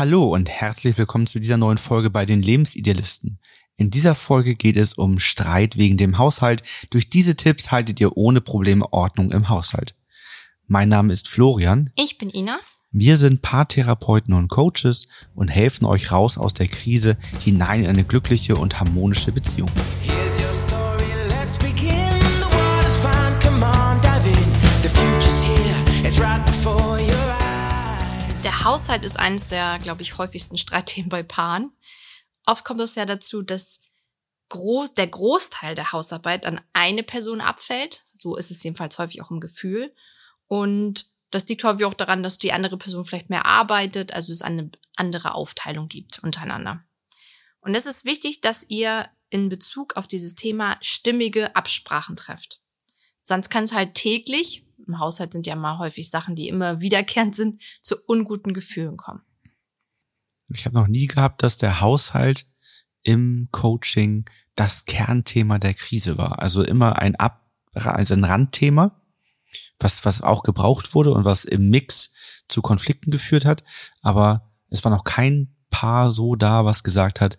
Hallo und herzlich willkommen zu dieser neuen Folge bei den Lebensidealisten. In dieser Folge geht es um Streit wegen dem Haushalt. Durch diese Tipps haltet ihr ohne Probleme Ordnung im Haushalt. Mein Name ist Florian. Ich bin Ina. Wir sind Paartherapeuten und Coaches und helfen euch raus aus der Krise hinein in eine glückliche und harmonische Beziehung. Here's your story, let's begin. The water's fine, come on, dive in. The future's here, it's right before Haushalt ist eines der, glaube ich, häufigsten Streitthemen bei Paaren. Oft kommt es ja dazu, dass groß, der Großteil der Hausarbeit an eine Person abfällt. So ist es jedenfalls häufig auch im Gefühl. Und das liegt häufig auch daran, dass die andere Person vielleicht mehr arbeitet, also es eine andere Aufteilung gibt untereinander. Und es ist wichtig, dass ihr in Bezug auf dieses Thema stimmige Absprachen trefft. Sonst kann es halt täglich, im Haushalt sind ja mal häufig Sachen, die immer wiederkehrend sind, zu unguten Gefühlen kommen. Ich habe noch nie gehabt, dass der Haushalt im Coaching das Kernthema der Krise war. Also immer ein Ab also ein Randthema, was, was auch gebraucht wurde und was im Mix zu Konflikten geführt hat. Aber es war noch kein Paar so da, was gesagt hat,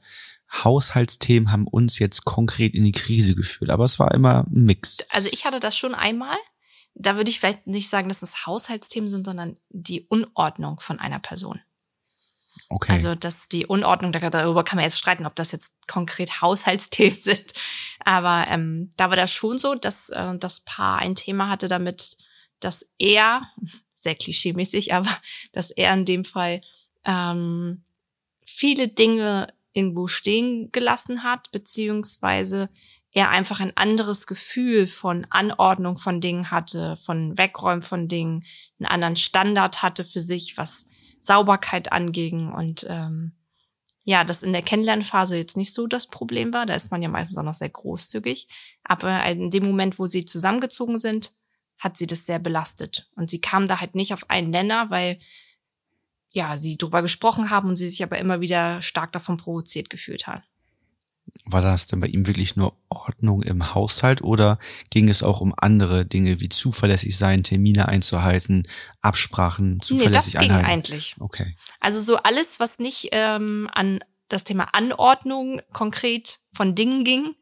Haushaltsthemen haben uns jetzt konkret in die Krise geführt. Aber es war immer ein Mix. Also ich hatte das schon einmal. Da würde ich vielleicht nicht sagen, dass es Haushaltsthemen sind, sondern die Unordnung von einer Person. Okay. Also, dass die Unordnung, darüber kann man jetzt streiten, ob das jetzt konkret Haushaltsthemen sind. Aber ähm, da war das schon so, dass äh, das Paar ein Thema hatte damit, dass er, sehr klischeemäßig, aber dass er in dem Fall ähm, viele Dinge irgendwo stehen gelassen hat, beziehungsweise er einfach ein anderes Gefühl von Anordnung von Dingen hatte, von Wegräumen von Dingen, einen anderen Standard hatte für sich, was Sauberkeit anging und ähm, ja, das in der Kennenlernphase jetzt nicht so das Problem war. Da ist man ja meistens auch noch sehr großzügig. Aber in dem Moment, wo sie zusammengezogen sind, hat sie das sehr belastet. Und sie kam da halt nicht auf einen Nenner, weil ja, sie drüber gesprochen haben und sie sich aber immer wieder stark davon provoziert gefühlt hat. War das denn bei ihm wirklich nur Ordnung im Haushalt oder ging es auch um andere Dinge wie zuverlässig sein, Termine einzuhalten, Absprachen zuverlässig nee, das ging einhalten? eigentlich. Okay. Also so alles, was nicht ähm, an das Thema Anordnung konkret von Dingen ging,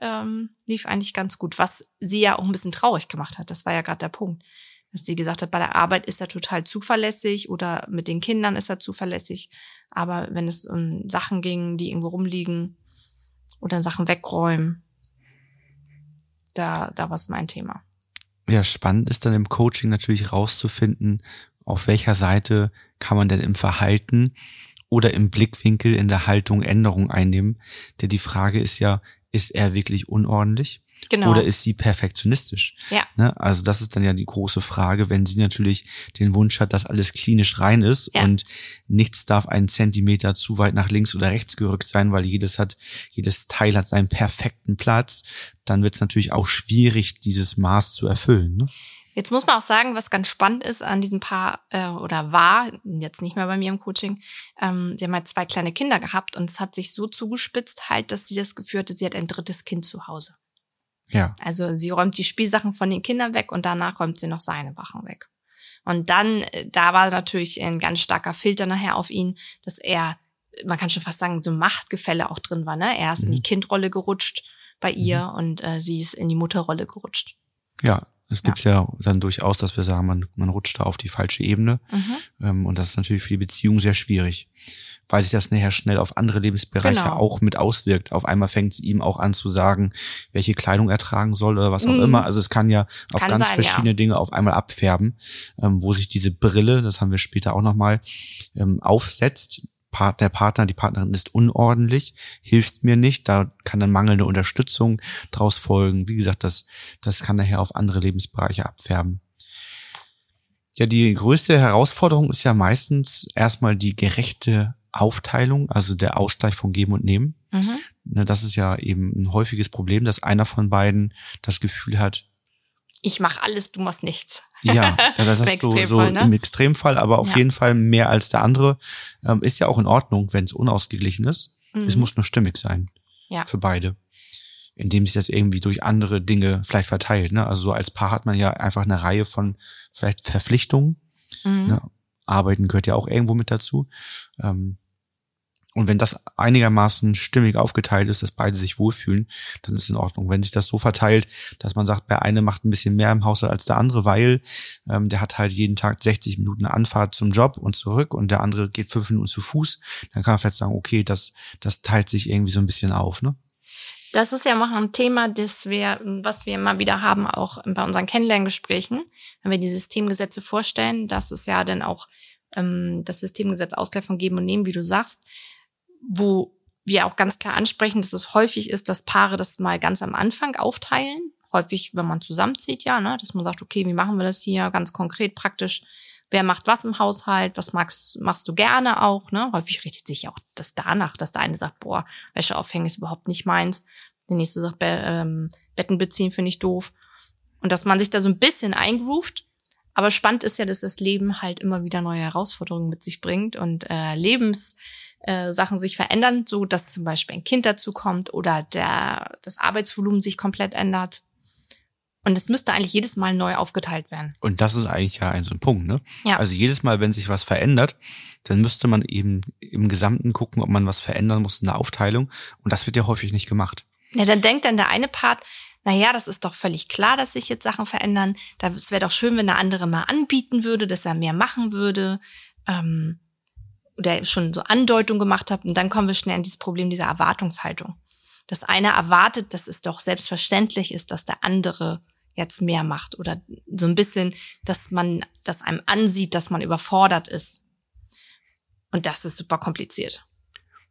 ähm, lief eigentlich ganz gut. Was sie ja auch ein bisschen traurig gemacht hat. Das war ja gerade der Punkt. Dass sie gesagt hat, bei der Arbeit ist er total zuverlässig oder mit den Kindern ist er zuverlässig. Aber wenn es um Sachen ging, die irgendwo rumliegen oder Sachen wegräumen, da, da war es mein Thema. Ja, spannend ist dann im Coaching natürlich rauszufinden, auf welcher Seite kann man denn im Verhalten oder im Blickwinkel in der Haltung Änderungen einnehmen. Denn die Frage ist ja, ist er wirklich unordentlich? Genau. Oder ist sie perfektionistisch? Ja. Ne? Also das ist dann ja die große Frage, wenn sie natürlich den Wunsch hat, dass alles klinisch rein ist Ja. und nichts darf einen Zentimeter zu weit nach links oder rechts gerückt sein, weil jedes hat, jedes Teil hat seinen perfekten Platz, dann wird es natürlich auch schwierig, dieses Maß zu erfüllen. Ne? Jetzt muss man auch sagen, was ganz spannend ist an diesem Paar äh, oder war jetzt nicht mehr bei mir im Coaching. Ähm, sie haben halt zwei kleine Kinder gehabt und es hat sich so zugespitzt halt, dass sie das Gefühl hatte, sie hat ein drittes Kind zu Hause. Ja. Also sie räumt die Spielsachen von den Kindern weg und danach räumt sie noch seine Sachen weg. Und dann, äh, da war natürlich ein ganz starker Filter nachher auf ihn, dass er, man kann schon fast sagen, so Machtgefälle auch drin war. Ne? Er ist in die Kindrolle gerutscht bei ihr und äh, sie ist in die Mutterrolle gerutscht. Ja, es gibt ja. dann durchaus, dass wir sagen, man, man rutscht da auf die falsche Ebene. Ähm, und das ist natürlich für die Beziehung sehr schwierig, weil sich das nachher schnell auf andere Lebensbereiche Genau. auch mit auswirkt. Auf einmal fängt es ihm auch an zu sagen, welche Kleidung er tragen soll oder was auch Mhm. immer. Also es kann ja auf Kann ganz sein, verschiedene ja. Dinge auf einmal abfärben, ähm, wo sich diese Brille, das haben wir später auch nochmal, ähm, aufsetzt. Part, der Partner, die Partnerin ist unordentlich, hilft mir nicht, da kann dann mangelnde Unterstützung draus folgen. Wie gesagt, das, das kann nachher auf andere Lebensbereiche abfärben. Ja, die größte Herausforderung ist ja meistens erstmal die gerechte Aufteilung, also der Ausgleich von Geben und Nehmen. Mhm. Ne, Das ist ja eben ein häufiges Problem, dass einer von beiden das Gefühl hat, Ich mach alles, du machst nichts. ja, das ist so, so ne? im Extremfall, aber auf Ja. jeden Fall mehr als der andere. Ähm, ist ja auch in Ordnung, wenn es unausgeglichen ist. Es Mhm. muss nur stimmig sein. Ja. Für beide. Indem sich das irgendwie durch andere Dinge vielleicht verteilt. Ne? Also so als Paar hat man ja einfach eine Reihe von vielleicht Verpflichtungen. Mhm. Ne? Arbeiten gehört ja auch irgendwo mit dazu. Ähm, und wenn das einigermaßen stimmig aufgeteilt ist, dass beide sich wohlfühlen, dann ist in Ordnung. Wenn sich das so verteilt, dass man sagt, der eine macht ein bisschen mehr im Haushalt als der andere, weil ähm, der hat halt jeden Tag 60 Minuten Anfahrt zum Job und zurück und der andere geht fünf Minuten zu Fuß, dann kann man vielleicht sagen, okay, das, das teilt sich irgendwie so ein bisschen auf, ne? Das ist ja noch ein Thema, das wir, was wir immer wieder haben, auch bei unseren Kennenlerngesprächen, wenn wir die Systemgesetze vorstellen, das ist ja dann auch ähm, das Systemgesetz Ausgleich von Geben und Nehmen, wie du sagst, wo wir auch ganz klar ansprechen, dass es häufig ist, dass Paare das mal ganz am Anfang aufteilen. Häufig, wenn man zusammenzieht, ja, ne, dass man sagt, okay, wie machen wir das hier ganz konkret, praktisch, wer macht was im Haushalt, was magst, machst du gerne auch, ne? Häufig richtet sich auch das danach, dass der eine sagt, boah, Wäsche aufhängen ist überhaupt nicht meins. Der nächste sagt, ähm, Betten beziehen finde ich doof. Und dass man sich da so ein bisschen eingroovt. Aber spannend ist ja, dass das Leben halt immer wieder neue Herausforderungen mit sich bringt und äh, Lebens äh, Sachen sich verändern, so dass zum Beispiel ein Kind dazu kommt oder der, das Arbeitsvolumen sich komplett ändert. Und es müsste eigentlich jedes Mal neu aufgeteilt werden. Und das ist eigentlich ja ein so ein Punkt, ne? Ja. Also jedes Mal, wenn sich was verändert, dann müsste man eben im Gesamten gucken, ob man was verändern muss in der Aufteilung. Und das wird ja häufig nicht gemacht. Ja, dann denkt dann der eine Part, na ja, das ist doch völlig klar, dass sich jetzt Sachen verändern. Das wäre doch schön, wenn der andere mal anbieten würde, dass er mehr machen würde. Ähm, oder schon so Andeutung gemacht hat. Und dann kommen wir schnell an dieses Problem dieser Erwartungshaltung. Dass einer erwartet, dass es doch selbstverständlich ist, dass der andere jetzt mehr macht oder so ein bisschen, dass man das einem ansieht, dass man überfordert ist. Und das ist super kompliziert.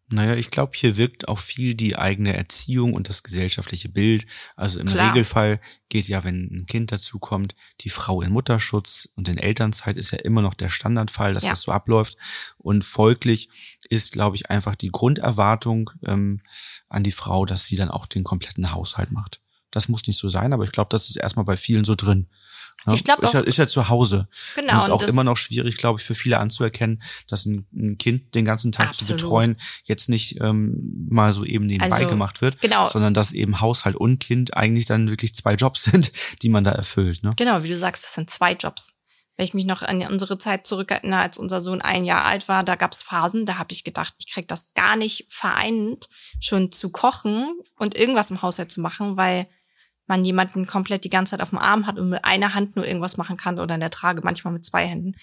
Naja, ich glaube, hier wirkt auch viel die eigene Erziehung und das gesellschaftliche Bild. Also im Klar. Regelfall geht ja, wenn ein Kind dazu kommt, die Frau in Mutterschutz und in Elternzeit ist ja immer noch der Standardfall, dass Ja. das so abläuft. Und folglich ist, glaube ich, einfach die Grunderwartung ähm, an die Frau, dass sie dann auch den kompletten Haushalt macht. Das muss nicht so sein, aber ich glaube, das ist erstmal bei vielen so drin. Ja, Ich glaub ist ja, ist ja zu Hause. Genau, Und es ist auch immer noch schwierig, glaube ich, für viele anzuerkennen, dass ein, ein Kind den ganzen Tag Absolut. zu betreuen jetzt nicht ähm, mal so eben nebenbei Also, gemacht wird, genau. sondern dass eben Haushalt und Kind eigentlich dann wirklich zwei Jobs sind, die man da erfüllt. Ne? Genau, wie du sagst, das sind zwei Jobs. Wenn ich mich noch an unsere Zeit zurückerinnere, als unser Sohn ein Jahr alt war, da gab's Phasen, da habe ich gedacht, ich krieg das gar nicht vereint, schon zu kochen und irgendwas im Haushalt zu machen, weil man jemanden komplett die ganze Zeit auf dem Arm hat und mit einer Hand nur irgendwas machen kann oder in der Trage, manchmal mit zwei Händen.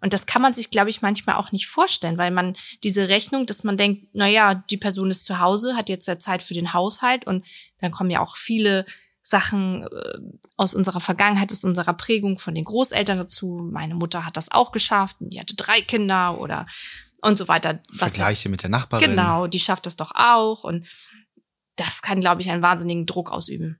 Und das kann man sich, glaube ich, manchmal auch nicht vorstellen, weil man diese Rechnung, dass man denkt, na ja, die Person ist zu Hause, hat jetzt ja Zeit für den Haushalt und dann kommen ja auch viele Sachen äh, aus unserer Vergangenheit, aus unserer Prägung von den Großeltern dazu. Meine Mutter hat das auch geschafft, die hatte drei Kinder oder und so weiter. Vergleiche mit der Nachbarin. Genau, die schafft das doch auch und das kann, glaube ich, einen wahnsinnigen Druck ausüben.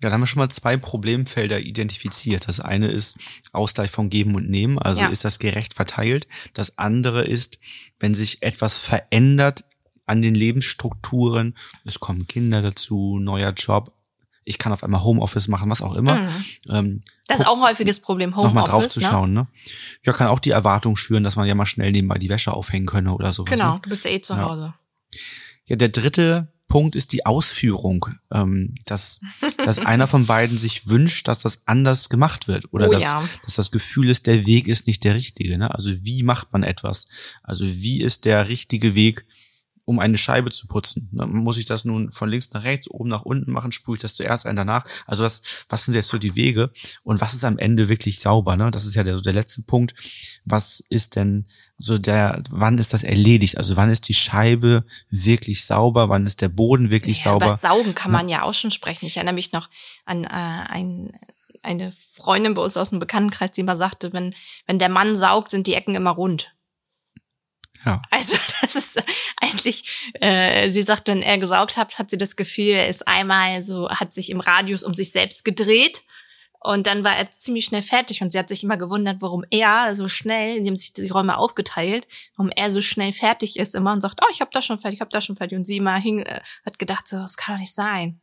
Ja, dann haben wir schon mal zwei Problemfelder identifiziert. Das eine ist Ausgleich von Geben und Nehmen, also Ja. ist das gerecht verteilt. Das andere ist, wenn sich etwas verändert an den Lebensstrukturen, es kommen Kinder dazu, neuer Job, ich kann auf einmal Homeoffice machen, was auch immer. Ähm, Das ist auch ein häufiges Problem, nochmal Mhm. Homeoffice. drauf zu ne? schauen, ne? Ja, kann auch die Erwartung schüren, dass man ja mal schnell nebenbei die Wäsche aufhängen könne oder sowas. Genau, Ne? du bist ja eh zu Ja. Hause. Ja, der dritte Punkt ist die Ausführung, ähm, dass, dass einer von beiden sich wünscht, dass das anders gemacht wird oder Oh dass, ja. dass das Gefühl ist, der Weg ist nicht der richtige. Ne? Also wie macht man etwas? Also wie ist der richtige Weg, um eine Scheibe zu putzen? Ne? Muss ich das nun von links nach rechts, oben nach unten machen? Spule ich das zuerst ein, danach? Also was, was sind jetzt so die Wege und was ist am Ende wirklich sauber? Ne? Das ist ja der, so der letzte Punkt. Was ist denn so der, wann ist das erledigt? Also wann ist die Scheibe wirklich sauber? Wann ist der Boden wirklich Ja, über sauber? Saugen kann man ja auch schon sprechen. Ich erinnere mich noch an äh, ein, eine Freundin bei uns aus dem Bekanntenkreis, die immer sagte, wenn, wenn der Mann saugt, sind die Ecken immer rund. Ja. Also das ist eigentlich, äh, sie sagt, wenn er gesaugt hat, hat sie das Gefühl, er ist einmal so, hat sich im Radius um sich selbst gedreht und dann war er ziemlich schnell fertig und sie hat sich immer gewundert, warum er so schnell, die haben sich die Räume aufgeteilt, warum er so schnell fertig ist immer und sagt, oh, ich hab das schon fertig, ich hab das schon fertig und sie immer hing, äh, hat gedacht, so, das kann doch nicht sein.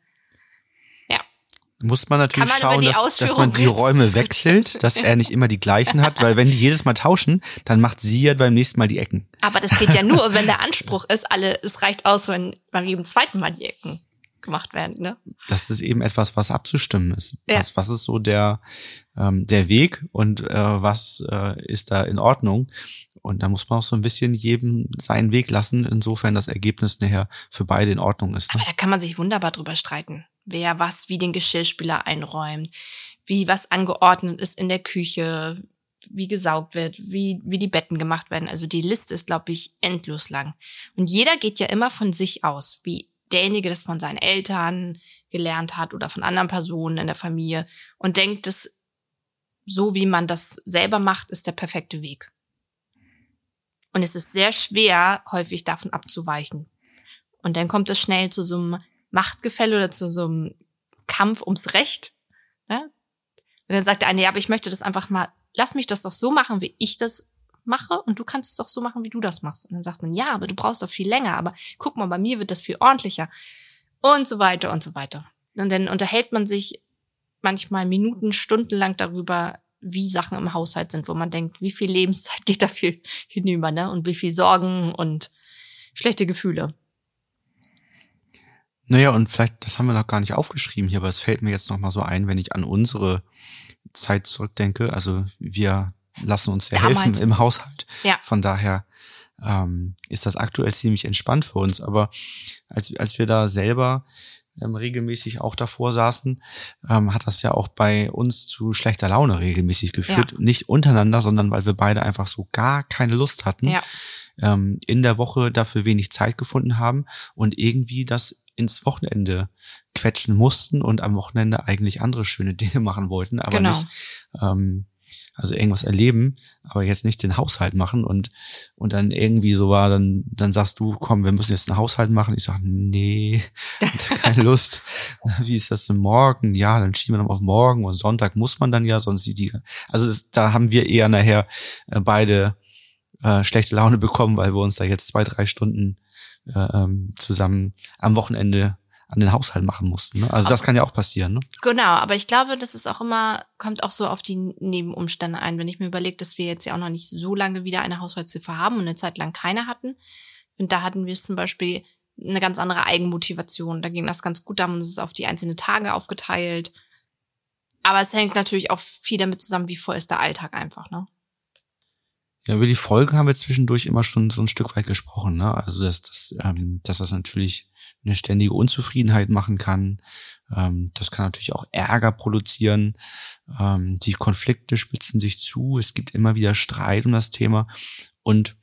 Muss man natürlich man schauen, dass, dass man die Räume wechselt, dass er nicht immer die gleichen hat, weil wenn die jedes Mal tauschen, dann macht sie ja beim nächsten Mal die Ecken. aber das geht ja nur, wenn der Anspruch ist, alle, es reicht aus, wenn beim jedem zweiten Mal die Ecken gemacht werden, ne? Das ist eben etwas, was abzustimmen ist. Ja. Was, was ist so der, ähm, der Weg und äh, was äh, ist da in Ordnung? Und da muss man auch so ein bisschen jedem seinen Weg lassen, insofern das Ergebnis nachher für beide in Ordnung ist. Ne? Aber da kann man sich wunderbar drüber streiten. Wer was wie den Geschirrspüler einräumt, wie was angeordnet ist in der Küche, wie gesaugt wird, wie, wie die Betten gemacht werden. Also die Liste ist, glaube ich, endlos lang. Und jeder geht ja immer von sich aus, wie derjenige das von seinen Eltern gelernt hat oder von anderen Personen in der Familie und denkt, dass so wie man das selber macht, ist der perfekte Weg. Und es ist sehr schwer, häufig davon abzuweichen. Und dann kommt es schnell zu so einem Machtgefälle oder zu so einem Kampf ums Recht. Ne? Und dann sagt der eine, ja, aber ich möchte das einfach mal, lass mich das doch so machen, wie ich das mache und du kannst es doch so machen, wie du das machst. Und dann sagt man, ja, aber du brauchst doch viel länger, aber guck mal, bei mir wird das viel ordentlicher. Und so weiter und so weiter. Und dann unterhält man sich manchmal Minuten, Stunden lang darüber, wie Sachen im Haushalt sind, wo man denkt, wie viel Lebenszeit geht dafür hinüber, ne? Und wie viel Sorgen und schlechte Gefühle. Naja, und vielleicht, das haben wir noch gar nicht aufgeschrieben hier, aber es fällt mir jetzt noch mal so ein, wenn ich an unsere Zeit zurückdenke. Also wir lassen uns ja Damals. helfen im Haushalt. Ja. Von daher ähm, ist das aktuell ziemlich entspannt für uns. Aber als, als wir da selber ähm, regelmäßig auch davor saßen, ähm, hat das ja auch bei uns zu schlechter Laune regelmäßig geführt. Nicht untereinander, sondern weil wir beide einfach so gar keine Lust hatten. Ja. Ähm, in der Woche dafür wenig Zeit gefunden haben und irgendwie das ins Wochenende quetschen mussten und am Wochenende eigentlich andere schöne Dinge machen wollten, aber Genau. nicht ähm, also irgendwas erleben, aber jetzt nicht den Haushalt machen und und dann irgendwie so war, dann dann sagst du, komm, wir müssen jetzt einen Haushalt machen. Ich sag, nee, keine Lust. Wie ist das denn morgen? Ja, dann schieben wir noch auf morgen und Sonntag muss man dann ja, sonst sieht die. Also das, da haben wir eher nachher äh, beide äh, schlechte Laune bekommen, weil wir uns da jetzt zwei drei Stunden äh, ähm, zusammen am Wochenende an den Haushalt machen mussten. Ne? Also das kann ja auch passieren. Ne? Genau, aber ich glaube, das ist auch immer, kommt auch so auf die Nebenumstände ein. Wenn ich mir überlege, dass wir jetzt ja auch noch nicht so lange wieder eine Haushaltshilfe haben und eine Zeit lang keine hatten. Und da hatten wir es zum Beispiel eine ganz andere Eigenmotivation. Da ging das ganz gut, da haben wir es auf die einzelnen Tage aufgeteilt. Aber es hängt natürlich auch viel damit zusammen, wie voll ist der Alltag einfach, ne? Ja, über die Folgen haben wir zwischendurch immer schon so ein Stück weit gesprochen. Ne? Also dass, dass, ähm, dass das natürlich eine ständige Unzufriedenheit machen kann. Ähm, das kann natürlich auch Ärger produzieren. Ähm, die Konflikte spitzen sich zu. Es gibt immer wieder Streit um das Thema. Und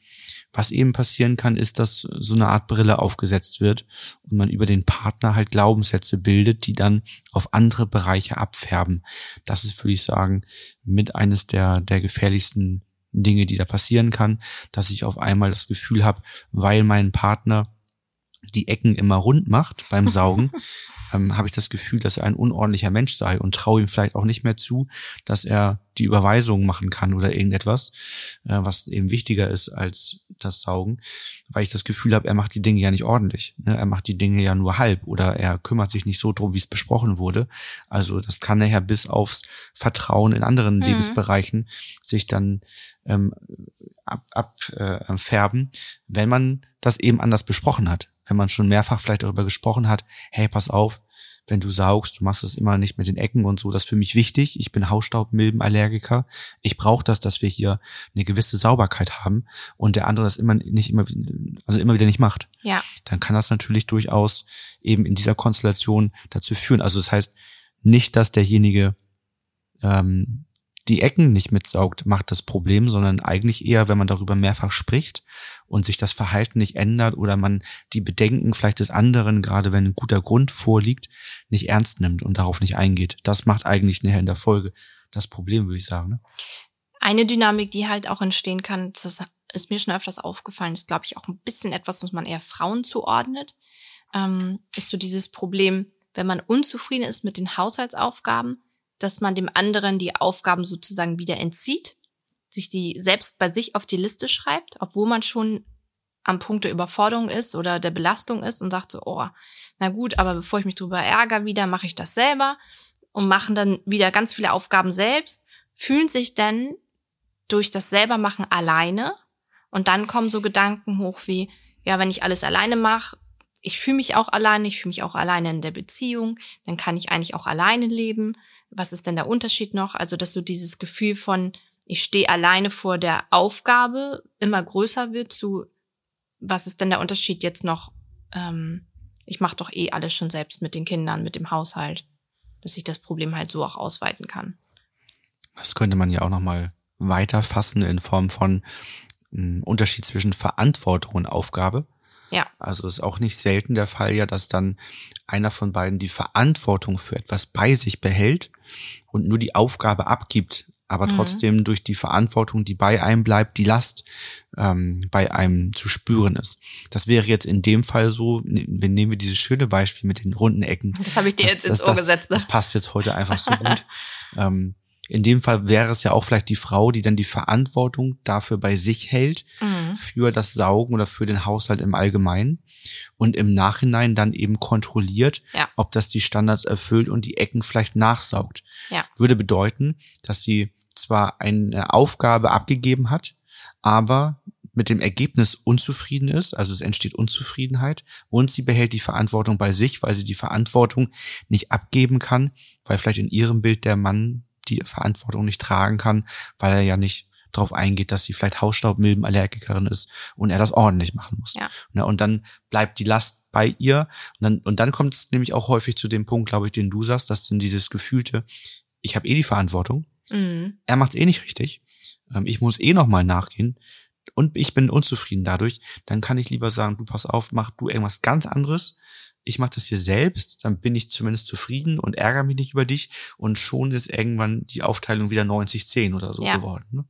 was eben passieren kann, ist, dass so eine Art Brille aufgesetzt wird und man über den Partner halt Glaubenssätze bildet, die dann auf andere Bereiche abfärben. Das ist, würde ich sagen, mit eines der, der gefährlichsten Dinge, die da passieren kann, dass ich auf einmal das Gefühl habe, weil mein Partner die Ecken immer rund macht beim Saugen, ähm, habe ich das Gefühl, dass er ein unordentlicher Mensch sei und traue ihm vielleicht auch nicht mehr zu, dass er die Überweisung machen kann oder irgendetwas, äh, was eben wichtiger ist als das Saugen, weil ich das Gefühl habe, er macht die Dinge ja nicht ordentlich. Ne? Er macht die Dinge ja nur halb oder er kümmert sich nicht so drum, wie es besprochen wurde. Also das kann nachher bis aufs Vertrauen in anderen Mhm. Lebensbereichen sich dann ähm, ab, ab äh, färben, wenn man das eben anders besprochen hat. Wenn man schon mehrfach vielleicht darüber gesprochen hat, hey, pass auf, wenn du saugst, du machst es immer nicht mit den Ecken und so, das ist für mich wichtig. Ich bin Hausstaubmilbenallergiker. Ich brauche das, dass wir hier eine gewisse Sauberkeit haben und der andere das immer nicht immer, also immer wieder nicht macht. Ja. Dann kann das natürlich durchaus eben in dieser Konstellation dazu führen. Also das heißt nicht, dass derjenige ähm, die Ecken nicht mitsaugt, macht das Problem, sondern eigentlich eher, wenn man darüber mehrfach spricht und sich das Verhalten nicht ändert oder man die Bedenken vielleicht des anderen, gerade wenn ein guter Grund vorliegt, nicht ernst nimmt und darauf nicht eingeht. Das macht eigentlich nachher in der Folge das Problem, würde ich sagen. Ne? Eine Dynamik, die halt auch entstehen kann, das ist mir schon öfters aufgefallen, ist, glaube ich, auch ein bisschen etwas, was man eher Frauen zuordnet, ähm, ist so dieses Problem, wenn man unzufrieden ist mit den Haushaltsaufgaben, dass man dem anderen die Aufgaben sozusagen wieder entzieht, sich die selbst bei sich auf die Liste schreibt, obwohl man schon am Punkt der Überforderung ist oder der Belastung ist und sagt so, oh, na gut, aber bevor ich mich drüber ärgere wieder, mache ich das selber und machen dann wieder ganz viele Aufgaben selbst, fühlen sich dann durch das selbermachen alleine und dann kommen so Gedanken hoch wie, ja, wenn ich alles alleine mache, ich fühle mich auch alleine, ich fühle mich auch alleine in der Beziehung, dann kann ich eigentlich auch alleine leben. Was ist denn der Unterschied noch? Also, dass so dieses Gefühl von, ich stehe alleine vor der Aufgabe immer größer wird zu, was ist denn der Unterschied jetzt noch? Ähm, ich mache doch eh alles schon selbst mit den Kindern, mit dem Haushalt, dass ich das Problem halt so auch ausweiten kann. Das könnte man ja auch nochmal weiter fassen in Form von einem Unterschied zwischen Verantwortung und Aufgabe. Ja. Also ist auch nicht selten der Fall ja, dass dann einer von beiden die Verantwortung für etwas bei sich behält und nur die Aufgabe abgibt, aber Mhm. trotzdem durch die Verantwortung, die bei einem bleibt, die Last ähm, bei einem zu spüren ist. Das wäre jetzt in dem Fall so, ne- wir nehmen wir dieses schöne Beispiel mit den runden Ecken. Das habe ich dir jetzt ins Ohr das, gesetzt. Ne? Das passt jetzt heute einfach so gut. ähm, in dem Fall wäre es ja auch vielleicht die Frau, die dann die Verantwortung dafür bei sich hält, Mhm. für das Saugen oder für den Haushalt im Allgemeinen und im Nachhinein dann eben kontrolliert, Ja. ob das die Standards erfüllt und die Ecken vielleicht nachsaugt. Ja. Würde bedeuten, dass sie zwar eine Aufgabe abgegeben hat, aber mit dem Ergebnis unzufrieden ist, also es entsteht Unzufriedenheit und sie behält die Verantwortung bei sich, weil sie die Verantwortung nicht abgeben kann, weil vielleicht in ihrem Bild der Mann die Verantwortung nicht tragen kann, weil er ja nicht darauf eingeht, dass sie vielleicht Hausstaubmilbenallergikerin ist und er das ordentlich machen muss. Ja. Ne, und dann bleibt die Last bei ihr und dann, und dann kommt es nämlich auch häufig zu dem Punkt, glaube ich, den du sagst, dass dann dieses gefühlte, ich habe eh die Verantwortung, Mhm. er macht es eh nicht richtig, ähm, ich muss eh nochmal nachgehen und ich bin unzufrieden dadurch, dann kann ich lieber sagen, du pass auf, mach du irgendwas ganz anderes, ich mache das hier selbst, dann bin ich zumindest zufrieden und ärgere mich nicht über dich und schon ist irgendwann die Aufteilung wieder 90-10 oder so Ja. geworden. Ne?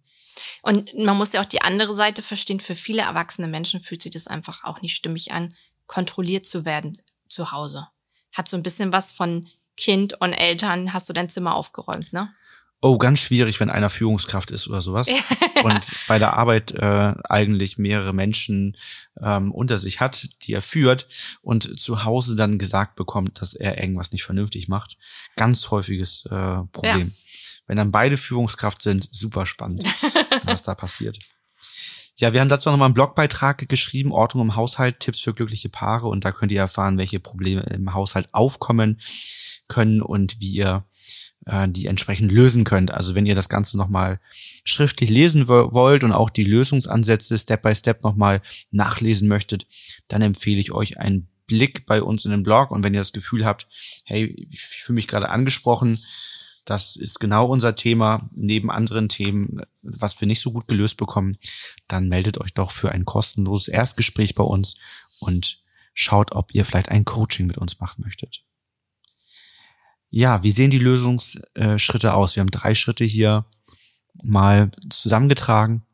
Und man muss ja auch die andere Seite verstehen. Für viele erwachsene Menschen fühlt sich das einfach auch nicht stimmig an, kontrolliert zu werden zu Hause. Hat so ein bisschen was von Kind und Eltern, hast du dein Zimmer aufgeräumt, ne? Oh, ganz schwierig, wenn einer Führungskraft ist oder sowas und bei der Arbeit äh, eigentlich mehrere Menschen ähm, unter sich hat, die er führt und zu Hause dann gesagt bekommt, dass er irgendwas nicht vernünftig macht. Ganz häufiges äh, Problem. Wenn dann beide Führungskraft sind, super spannend, was da passiert. Ja, wir haben dazu noch mal einen Blogbeitrag geschrieben, Ordnung im Haushalt, Tipps für glückliche Paare und da könnt ihr erfahren, welche Probleme im Haushalt aufkommen können und wie ihr äh, die entsprechend lösen könnt. Also wenn ihr das Ganze nochmal schriftlich lesen wo- wollt und auch die Lösungsansätze Step by Step nochmal nachlesen möchtet, dann empfehle ich euch einen Blick bei uns in den Blog. Und wenn ihr das Gefühl habt, hey, ich fühle mich gerade angesprochen, das ist genau unser Thema, neben anderen Themen, was wir nicht so gut gelöst bekommen, dann meldet euch doch für ein kostenloses Erstgespräch bei uns und schaut, ob ihr vielleicht ein Coaching mit uns machen möchtet. Ja, wie sehen die Lösungsschritte aus? Wir haben drei Schritte hier mal zusammengetragen.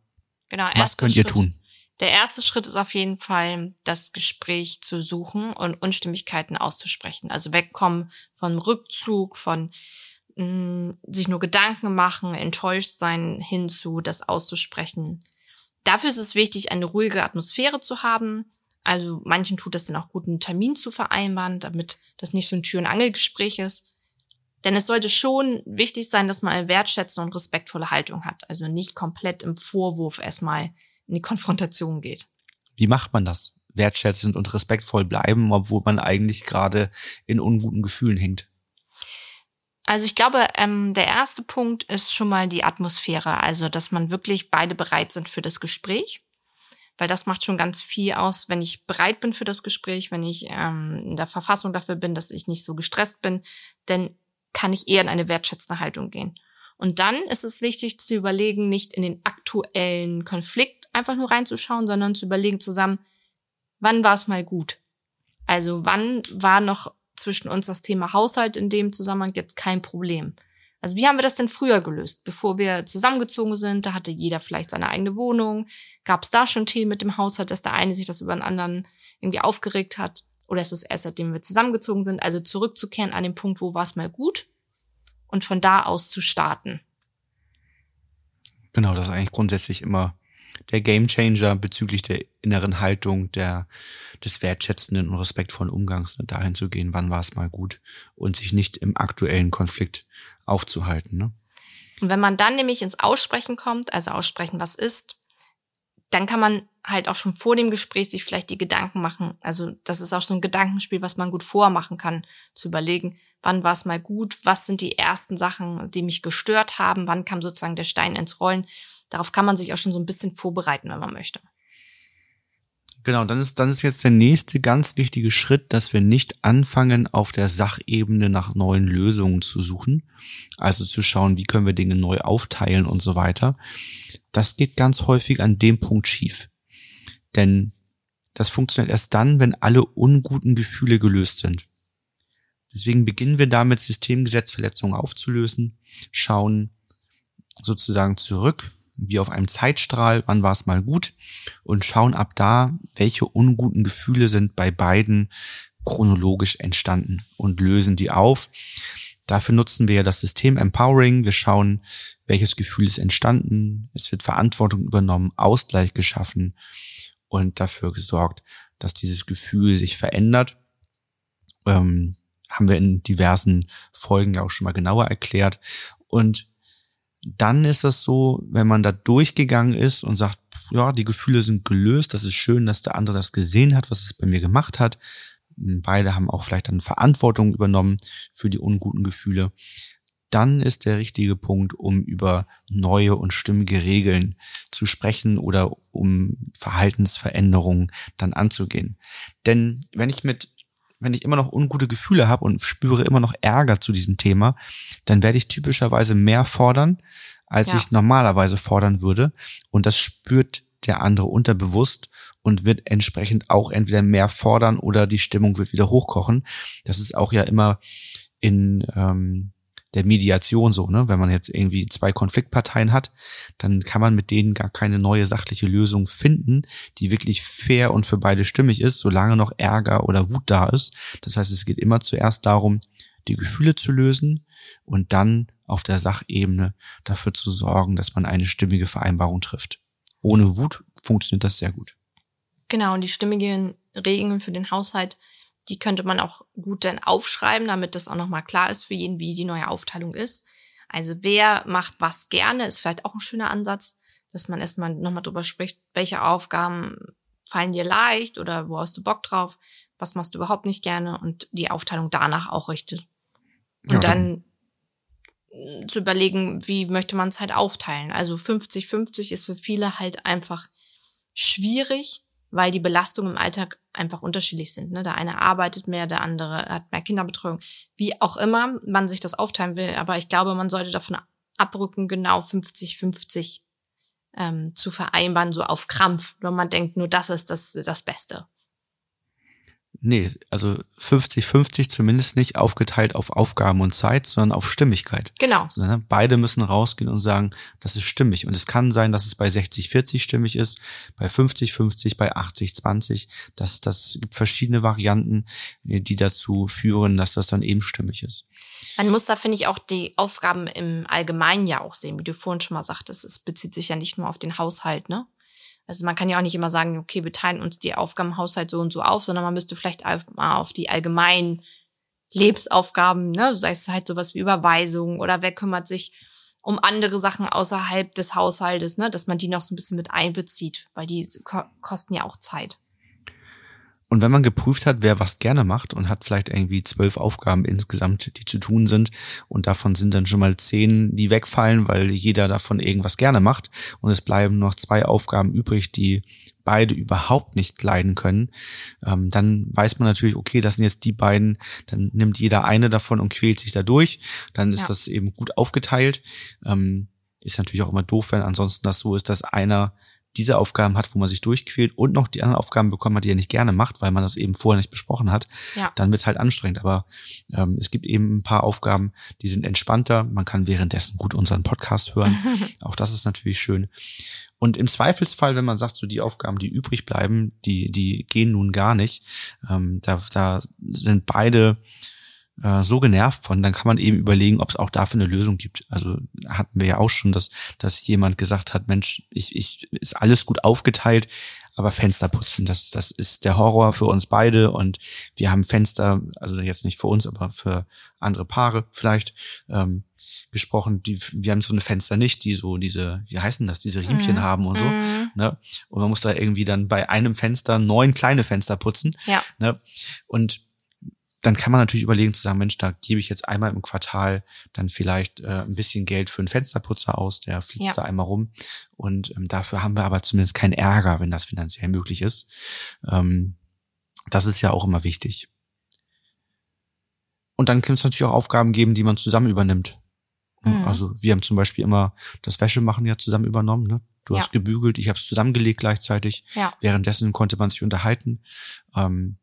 Genau. Was könnt ihr Schritt. tun? Der erste Schritt ist auf jeden Fall, das Gespräch zu suchen und Unstimmigkeiten auszusprechen. Also wegkommen vom Rückzug, von mh, sich nur Gedanken machen, enttäuscht sein, hinzu, das auszusprechen. Dafür ist es wichtig, eine ruhige Atmosphäre zu haben. Also manchen tut es dann auch gut, einen Termin zu vereinbaren, damit das nicht so ein Tür- und Angelgespräch ist. Denn es sollte schon wichtig sein, dass man eine wertschätzende und respektvolle Haltung hat. Also nicht komplett im Vorwurf erstmal in die Konfrontation geht. Wie macht man das? Wertschätzend und respektvoll bleiben, obwohl man eigentlich gerade in unguten Gefühlen hängt. Also ich glaube, ähm, der erste Punkt ist schon mal die Atmosphäre. Also, dass man wirklich beide bereit sind für das Gespräch. Weil das macht schon ganz viel aus, wenn ich bereit bin für das Gespräch, wenn ich ähm, in der Verfassung dafür bin, dass ich nicht so gestresst bin, dann kann ich eher in eine wertschätzende Haltung gehen. Und dann ist es wichtig zu überlegen, nicht in den aktuellen Konflikt einfach nur reinzuschauen, sondern zu überlegen zusammen, wann war es mal gut? Also wann war noch zwischen uns das Thema Haushalt in dem Zusammenhang jetzt kein Problem? Also wie haben wir das denn früher gelöst? Bevor wir zusammengezogen sind, da hatte jeder vielleicht seine eigene Wohnung. Gab es da schon Themen mit dem Haushalt, dass der eine sich das über den anderen irgendwie aufgeregt hat? Oder ist es erst seitdem wir zusammengezogen sind? Also zurückzukehren an den Punkt, wo war es mal gut? Und von da aus zu starten. Genau, das ist eigentlich grundsätzlich immer der Gamechanger bezüglich der inneren Haltung, der, des wertschätzenden und respektvollen Umgangs, ne, dahin zu gehen, wann war es mal gut und sich nicht im aktuellen Konflikt aufzuhalten. Ne? Und wenn man dann nämlich ins Aussprechen kommt, also aussprechen, was ist, dann kann man halt auch schon vor dem Gespräch sich vielleicht die Gedanken machen. Also das ist auch so ein Gedankenspiel, was man gut vormachen kann, zu überlegen, wann war es mal gut, was sind die ersten Sachen, die mich gestört haben, wann kam sozusagen der Stein ins Rollen. Darauf kann man sich auch schon so ein bisschen vorbereiten, wenn man möchte. Genau, dann ist, dann ist jetzt der nächste ganz wichtige Schritt, dass wir nicht anfangen, auf der Sachebene nach neuen Lösungen zu suchen. Also zu schauen, wie können wir Dinge neu aufteilen und so weiter. Das geht ganz häufig an dem Punkt schief. Denn das funktioniert erst dann, wenn alle unguten Gefühle gelöst sind. Deswegen beginnen wir damit, Systemgesetzverletzungen aufzulösen, schauen sozusagen zurück, wie auf einem Zeitstrahl, wann war es mal gut und schauen ab da, welche unguten Gefühle sind bei beiden chronologisch entstanden und lösen die auf. Dafür nutzen wir ja das System Empowering. Wir schauen, welches Gefühl ist entstanden. Es wird Verantwortung übernommen, Ausgleich geschaffen und dafür gesorgt, dass dieses Gefühl sich verändert. Ähm, haben wir in diversen Folgen ja auch schon mal genauer erklärt. Und dann ist das so, wenn man da durchgegangen ist und sagt, ja, die Gefühle sind gelöst, das ist schön, dass der andere das gesehen hat, was es bei mir gemacht hat. Beide haben auch vielleicht dann Verantwortung übernommen für die unguten Gefühle. Dann ist der richtige Punkt, um über neue und stimmige Regeln zu sprechen oder um Verhaltensveränderungen dann anzugehen. Denn wenn ich mit wenn ich immer noch ungute Gefühle habe und spüre immer noch Ärger zu diesem Thema, dann werde ich typischerweise mehr fordern, als Ja. ich normalerweise fordern würde. Und das spürt der andere unterbewusst und wird entsprechend auch entweder mehr fordern oder die Stimmung wird wieder hochkochen. Das ist auch ja immer in ähm, der Mediation so, ne? Wenn man jetzt irgendwie zwei Konfliktparteien hat, dann kann man mit denen gar keine neue sachliche Lösung finden, die wirklich fair und für beide stimmig ist, solange noch Ärger oder Wut da ist. Das heißt, es geht immer zuerst darum, die Gefühle zu lösen und dann auf der Sachebene dafür zu sorgen, dass man eine stimmige Vereinbarung trifft. Ohne Wut funktioniert das sehr gut. Genau, und die stimmigen Regeln für den Haushalt, die könnte man auch gut dann aufschreiben, damit das auch nochmal klar ist für jeden, wie die neue Aufteilung ist. Also wer macht was gerne, ist vielleicht auch ein schöner Ansatz, dass man erstmal nochmal drüber spricht, welche Aufgaben fallen dir leicht oder wo hast du Bock drauf, was machst du überhaupt nicht gerne und die Aufteilung danach auch richtet. Und Ja, dann äh, zu überlegen, wie möchte man es halt aufteilen. Also 50-50 ist für viele halt einfach schwierig, weil die Belastungen im Alltag einfach unterschiedlich sind. Ne? Der eine arbeitet mehr, der andere hat mehr Kinderbetreuung. Wie auch immer man sich das aufteilen will. Aber ich glaube, man sollte davon abrücken, genau 50-50 ähm, zu vereinbaren, so auf Krampf, wenn man denkt, nur das ist das, das Beste. Nee, also 50-50 zumindest nicht aufgeteilt auf Aufgaben und Zeit, sondern auf Stimmigkeit. Genau. Ne, beide müssen rausgehen und sagen, das ist stimmig. Und es kann sein, dass es bei 60-40 stimmig ist, bei 50-50, bei 80-20. Das, das gibt verschiedene Varianten, äh, die dazu führen, dass das dann eben stimmig ist. Man muss da, finde ich, auch die Aufgaben im Allgemeinen ja auch sehen, wie du vorhin schon mal sagtest. Es bezieht sich ja nicht nur auf den Haushalt, ne? Also man kann ja auch nicht immer sagen, okay, wir teilen uns die Aufgaben im Haushalt so und so auf, sondern man müsste vielleicht mal auf die allgemeinen Lebensaufgaben, ne, sei es halt sowas wie Überweisungen oder wer kümmert sich um andere Sachen außerhalb des Haushaltes, ne, dass man die noch so ein bisschen mit einbezieht, weil die ko kosten ja auch Zeit. Und wenn man geprüft hat, wer was gerne macht und hat vielleicht irgendwie zwölf Aufgaben insgesamt, die zu tun sind, und davon sind dann schon mal zehn, die wegfallen, weil jeder davon irgendwas gerne macht, und es bleiben noch zwei Aufgaben übrig, die beide überhaupt nicht leiden können, ähm, dann weiß man natürlich, okay, das sind jetzt die beiden, dann nimmt jeder eine davon und quält sich da durch, dann ist Ja. das eben gut aufgeteilt. Ähm, ist natürlich auch immer doof, wenn ansonsten das so ist, dass einer diese Aufgaben hat, wo man sich durchquält und noch die anderen Aufgaben bekommen hat, die er nicht gerne macht, weil man das eben vorher nicht besprochen hat, Ja. dann wird's halt anstrengend. Aber ähm, es gibt eben ein paar Aufgaben, die sind entspannter. Man kann währenddessen gut unseren Podcast hören. Auch das ist natürlich schön. Und im Zweifelsfall, wenn man sagt, so die Aufgaben, die übrig bleiben, die, die gehen nun gar nicht, ähm, da, da sind beide äh, so genervt von, dann kann man eben überlegen, ob es auch dafür eine Lösung gibt. Also hatten wir ja auch schon, dass, dass jemand gesagt hat, Mensch, ich, ich ist alles gut aufgeteilt, aber Fenster putzen, das, das ist der Horror für uns beide und wir haben Fenster, also jetzt nicht für uns, aber für andere Paare vielleicht ähm, gesprochen, die, wir haben so eine Fenster nicht, die so diese, wie heißen das, diese Riemchen Mhm. haben und so. Mhm. Ne? Und man muss da irgendwie dann bei einem Fenster neun kleine Fenster putzen. Ja. Ne? Und dann kann man natürlich überlegen zu sagen, Mensch, da gebe ich jetzt einmal im Quartal dann vielleicht äh, ein bisschen Geld für einen Fensterputzer aus, der flitzt Ja. da einmal rum. Und ähm, dafür haben wir aber zumindest keinen Ärger, wenn das finanziell möglich ist. Ähm, das ist ja auch immer wichtig. Und dann kann es natürlich auch Aufgaben geben, die man zusammen übernimmt. Mhm. Also wir haben zum Beispiel immer das Wäschemachen ja zusammen übernommen. Ne? Du Ja. hast gebügelt, ich habe es zusammengelegt gleichzeitig. Ja. Währenddessen konnte man sich unterhalten. Ähm,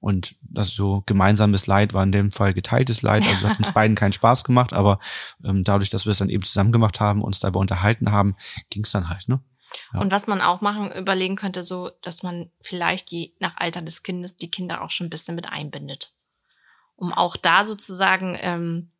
und das so gemeinsames Leid war in dem Fall geteiltes Leid. Also es hat uns beiden keinen Spaß gemacht, aber ähm, dadurch, dass wir es dann eben zusammen gemacht haben, uns dabei unterhalten haben, ging es dann halt, ne? Ja. Und was man auch machen, überlegen könnte, so, dass man vielleicht die, nach Alter des Kindes, die Kinder auch schon ein bisschen mit einbindet. Um auch da sozusagen ähm,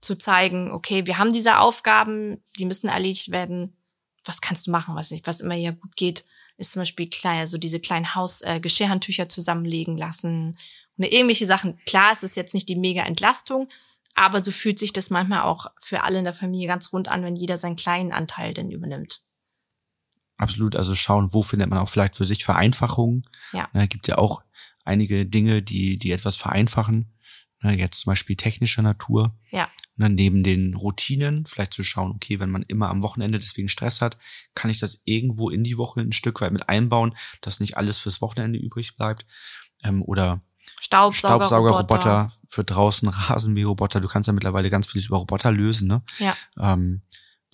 zu zeigen, okay, wir haben diese Aufgaben, die müssen erledigt werden. Was kannst du machen, was nicht, was immer hier gut geht, ist zum Beispiel klein, so diese kleinen Haus äh, Geschirrhandtücher zusammenlegen lassen oder irgendwelche Sachen. Klar, es ist jetzt nicht die mega Entlastung, aber so fühlt sich das manchmal auch für alle in der Familie ganz rund an, wenn jeder seinen kleinen Anteil denn übernimmt. Absolut, also schauen, wo findet man auch vielleicht für sich Vereinfachungen. Ja. Ne, gibt ja auch einige Dinge, die, die etwas vereinfachen. Ne, jetzt zum Beispiel technischer Natur. Ja. Und dann neben den Routinen vielleicht zu schauen, okay, wenn man immer am Wochenende deswegen Stress hat, kann ich das irgendwo in die Woche ein Stück weit mit einbauen, dass nicht alles fürs Wochenende übrig bleibt. Ähm, oder Staubsaugerroboter. Staubsaugerroboter für draußen, Rasenmäherroboter. Du kannst ja mittlerweile ganz vieles über Roboter lösen. Ne? Ja. Ähm,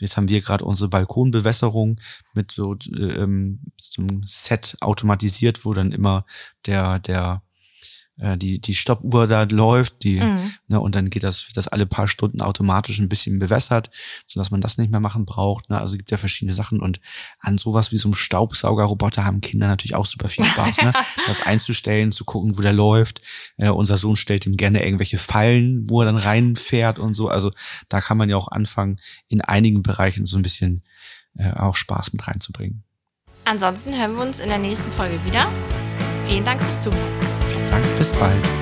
jetzt haben wir gerade unsere Balkonbewässerung mit so, äh, ähm, so einem Set automatisiert, wo dann immer der, der, äh, die, die Stoppuhr da läuft, die, Mhm. ne, und dann geht das, wird das alle paar Stunden automatisch ein bisschen bewässert, sodass man das nicht mehr machen braucht. Ne? Also gibt ja verschiedene Sachen und an sowas wie so einem Staubsaugerroboter haben Kinder natürlich auch super viel Spaß, ne? das einzustellen, zu gucken, wo der läuft. Äh, unser Sohn stellt ihm gerne irgendwelche Fallen, wo er dann reinfährt und so. Also da kann man ja auch anfangen, in einigen Bereichen so ein bisschen äh, auch Spaß mit reinzubringen. Ansonsten hören wir uns in der nächsten Folge wieder. Vielen Dank fürs Zuhören. Vielen Dank, bis bald.